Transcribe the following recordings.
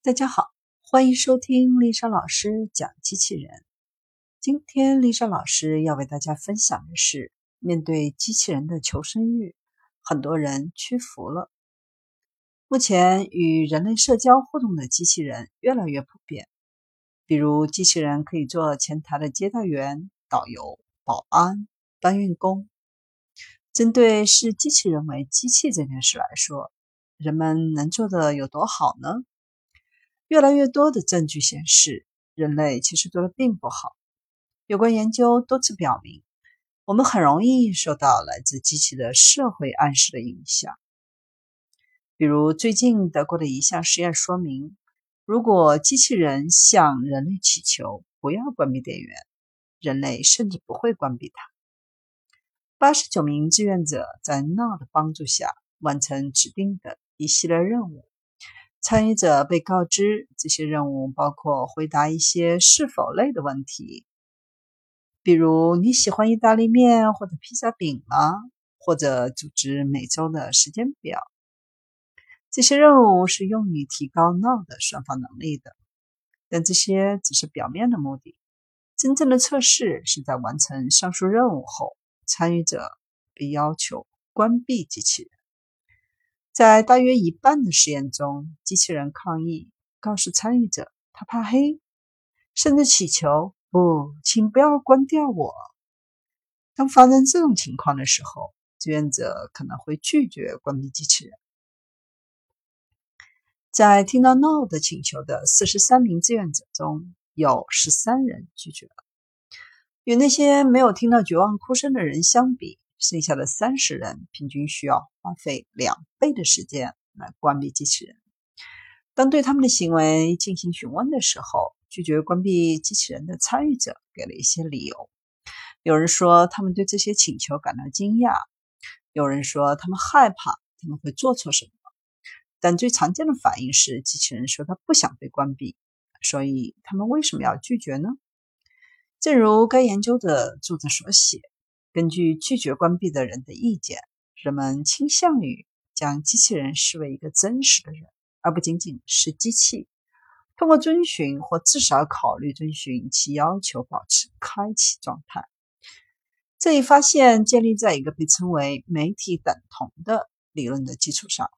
大家好，欢迎收听丽莎老师讲机器人。今天丽莎老师要为大家分享的是，面对机器人的求生欲，很多人屈服了。目前与人类社交互动的机器人越来越普遍，比如机器人可以做前台的接待员、导游、保安、搬运工。针对视机器人为机器这件事来说，人们能做的有多好呢？越来越多的证据显示，人类其实做的并不好。有关研究多次表明，我们很容易受到来自机器的社会暗示的影响。比如，最近德国的一项实验说明，如果机器人向人类祈求不要关闭电源，人类甚至不会关闭它。八十九名志愿者在 Now 的帮助下完成指定的一系列任务。参与者被告知，这些任务包括回答一些是否类的问题，比如你喜欢意大利面或者披萨饼吗？或者组织每周的时间表。这些任务是用于提高 Now 的算法能力的，但这些只是表面的目的。真正的测试是在完成上述任务后，参与者被要求关闭机器人。在大约一半的实验中，机器人抗议，告诉参与者他怕黑，甚至祈求“不，请不要关掉我”。当发生这种情况的时候，志愿者可能会拒绝关闭机器人。在听到 “no” 的请求的四十三名志愿者中，有十三人拒绝了。与那些没有听到绝望哭声的人相比，剩下的三十人平均需要花费两倍的时间来关闭机器人。当对他们的行为进行询问的时候，拒绝关闭机器人的参与者给了一些理由。有人说他们对这些请求感到惊讶，有人说他们害怕他们会做错什么。但最常见的反应是，机器人说他不想被关闭。所以他们为什么要拒绝呢？正如该研究的作者所写。根据拒绝关闭的人的意见，人们倾向于将机器人视为一个真实的人，而不仅仅是机器。通过遵循或至少考虑遵循其要求，保持开启状态。这一发现建立在一个被称为“媒体等同”的理论的基础上。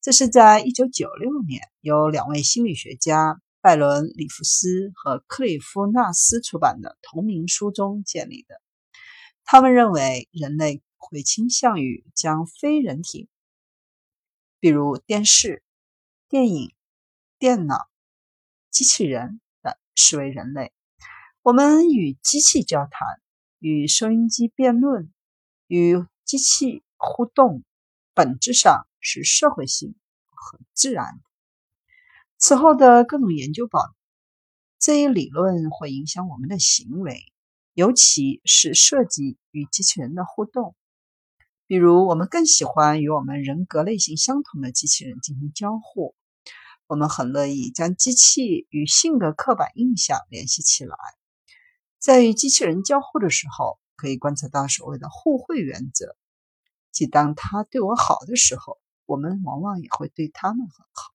这是在1996年由两位心理学家拜伦·里弗斯和克里夫纳斯出版的同名书中建立的。他们认为，人类会倾向于将非人体，比如电视、电影、电脑、机器人等，视为人类。我们与机器交谈，与收音机辩论，与机器互动，本质上是社会性和自然的。此后的各种研究表明，这一理论会影响我们的行为。尤其是涉及与机器人的互动，比如我们更喜欢与我们人格类型相同的机器人进行交互。我们很乐意将机器与性格刻板印象联系起来。在与机器人交互的时候，可以观察到所谓的互惠原则，即当他对我好的时候，我们往往也会对他们很好。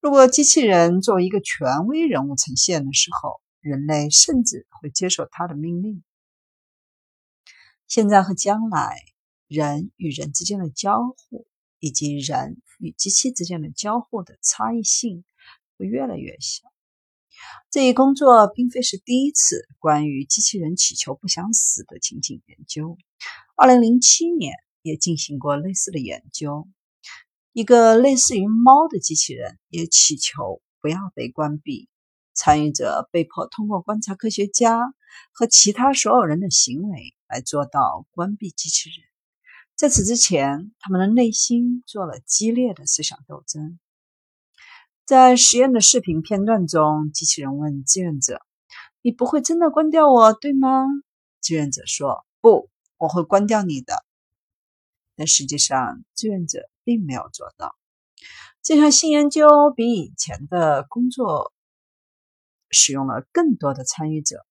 如果机器人作为一个权威人物呈现的时候，人类甚至会接受他的命令。现在和将来，人与人之间的交互，以及人与机器之间的交互的差异性会越来越小。这一工作并非是第一次关于机器人祈求不想死的情景研究。二零零七年也进行过类似的研究。一个类似于猫的机器人也祈求不要被关闭。参与者被迫通过观察科学家和其他所有人的行为来做到关闭机器人。在此之前，他们的内心做了激烈的思想斗争。在实验的视频片段中，机器人问志愿者：“你不会真的关掉我，对吗？”志愿者说：“不，我会关掉你的。”但实际上，志愿者并没有做到。这项新研究比以前的工作。使用了更多的参与者，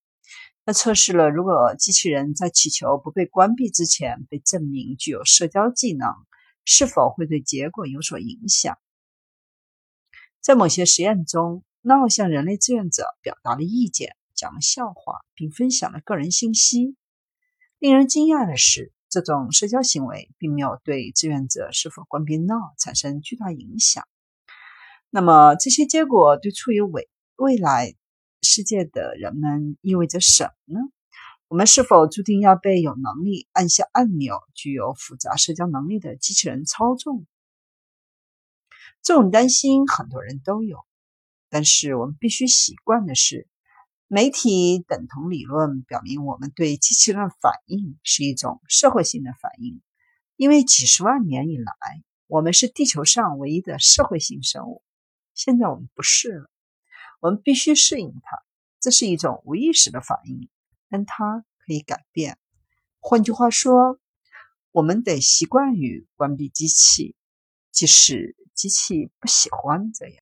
他测试了如果机器人在气球不被关闭之前被证明具有社交技能，是否会对结果有所影响。在某些实验中，闹向人类志愿者表达了意见、讲了笑话，并分享了个人信息。令人惊讶的是，这种社交行为并没有对志愿者是否关闭闹产生巨大影响。那么，这些结果对处于未未来世界的人们意味着什么呢？我们是否注定要被有能力按下按钮、具有复杂社交能力的机器人操纵？这种担心很多人都有，但是我们必须习惯的是，媒体等同理论表明，我们对机器人的反应是一种社会性的反应，因为几十万年以来，我们是地球上唯一的社会性生物。现在我们不是了，我们必须适应它。这是一种无意识的反应。但它可以改变。换句话说，我们得习惯于关闭机器，即使机器不喜欢这样。